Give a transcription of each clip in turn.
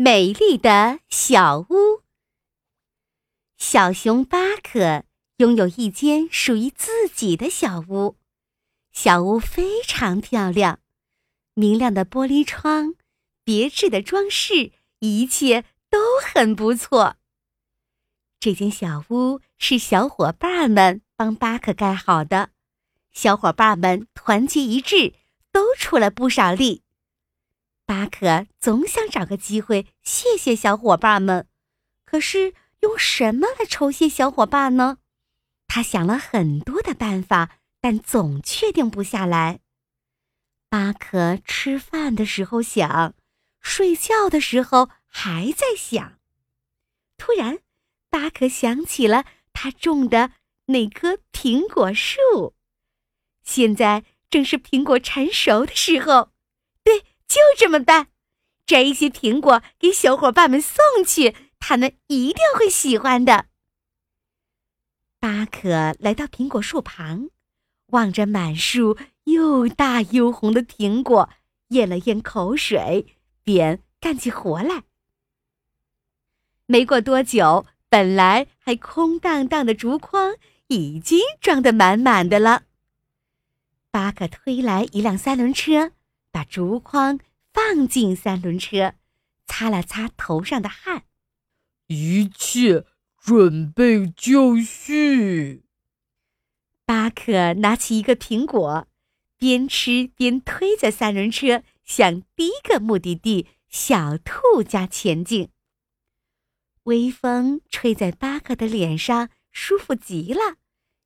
美丽的小屋。小熊巴克拥有一间属于自己的小屋，小屋非常漂亮，明亮的玻璃窗，别致的装饰，一切都很不错。这间小屋是小伙伴们帮巴克盖好的，小伙伴们团结一致，都出了不少力。巴克总想找个机会谢谢小伙伴们，可是用什么来酬谢小伙伴呢？他想了很多的办法，但总确定不下来。巴克吃饭的时候想，睡觉的时候还在想。突然，巴克想起了他种的那棵苹果树，现在正是苹果成熟的时候。就这么办，摘一些苹果给小伙伴们送去，他们一定会喜欢的。巴克来到苹果树旁，望着满树又大又红的苹果，咽了咽口水，便干起活来。没过多久，本来还空荡荡的竹筐已经装得满满的了。巴克推来一辆三轮车。把竹筐放进三轮车，擦了擦头上的汗，一切准备就绪。巴克拿起一个苹果，边吃边推着三轮车向第一个目的地——小兔家前进。微风吹在巴克的脸上，舒服极了，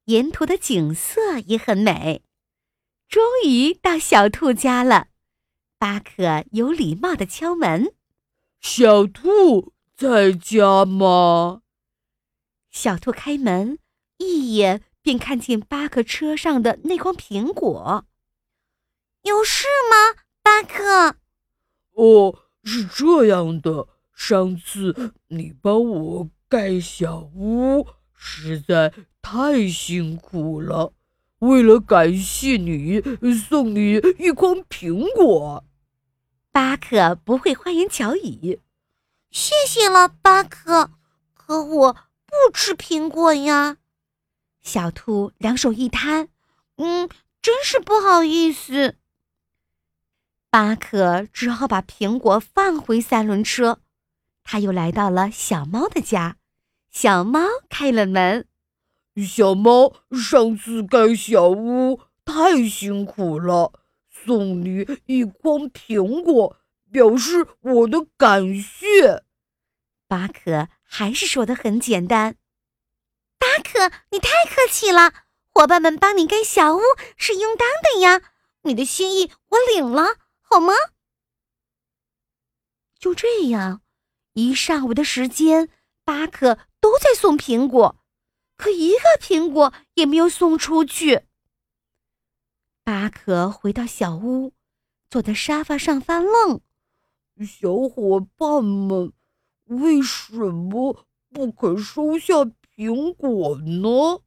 沿途的景色也很美。终于到小兔家了。巴克有礼貌的敲门：“小兔在家吗？”小兔开门，一眼便看见巴克车上的那筐苹果。有事吗，巴克？哦，是这样的，上次你帮我盖小屋，实在太辛苦了。为了感谢你，送你一筐苹果。巴克不会花言巧语，谢谢了，巴克。可我不吃苹果呀。小兔两手一摊，嗯，真是不好意思。巴克只好把苹果放回三轮车。他又来到了小猫的家，小猫开了门。小猫，上次盖小屋太辛苦了。送你一筐苹果，表示我的感谢。巴克还是说的很简单。巴克，你太客气了，伙伴们帮你盖小屋是应当的呀。你的心意我领了，好吗？就这样，一上午的时间，巴克都在送苹果，可一个苹果也没有送出去。巴克回到小屋，坐在沙发上发愣。小伙伴们为什么不肯收下苹果呢？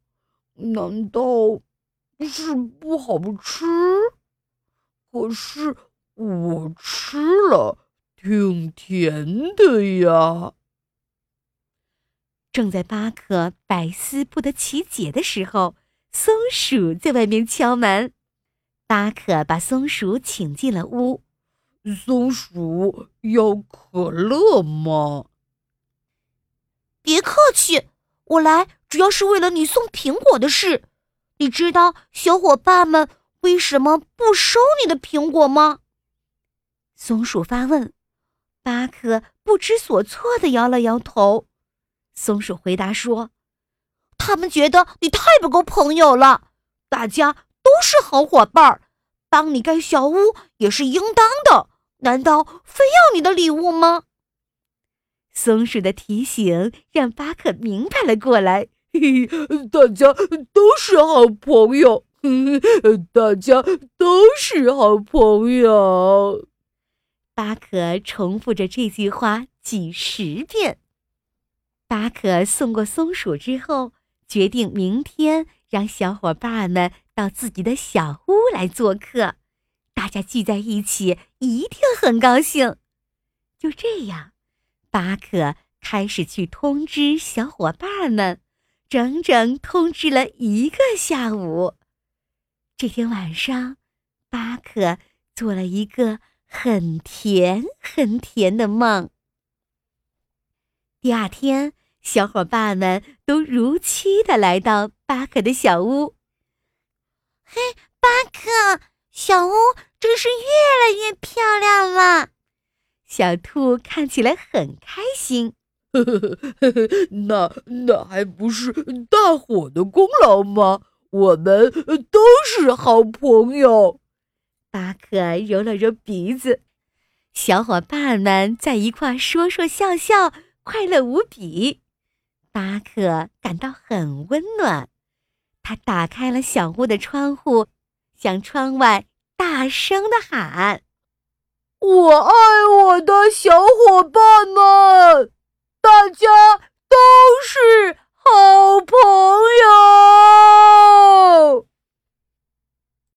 难道是不好吃？可是我吃了，挺甜的呀。正在巴克百思不得其解的时候，松鼠在外面敲门。巴克把松鼠请进了屋。松鼠要可乐吗？别客气，我来主要是为了你送苹果的事。你知道小伙伴们为什么不收你的苹果吗？松鼠发问。巴克不知所措的摇了摇头。松鼠回答说：“他们觉得你太不够朋友了。大家。”都是好伙伴儿，帮你盖小屋也是应当的。难道非要你的礼物吗？松鼠的提醒让巴克明白了过来。嘿嘿，大家都是好朋友，大家都是好朋友。巴克重复着这句话几十遍。巴克送过松鼠之后，决定明天让小伙伴们。到自己的小屋来做客，大家聚在一起一定很高兴。就这样，巴克开始去通知小伙伴们，整整通知了一个下午。这天晚上，巴克做了一个很甜很甜的梦。第二天，小伙伴们都如期的来到巴克的小屋。嘿，巴克，小屋真是越来越漂亮了。小兔看起来很开心。呵呵呵呵，那那还不是大伙的功劳吗？我们都是好朋友。巴克揉了揉鼻子，小伙伴们在一块说说笑笑。快乐无比，巴克感到很温暖。他打开了小屋的窗户向窗外大声地喊我爱我的小伙伴们大家都是好朋友！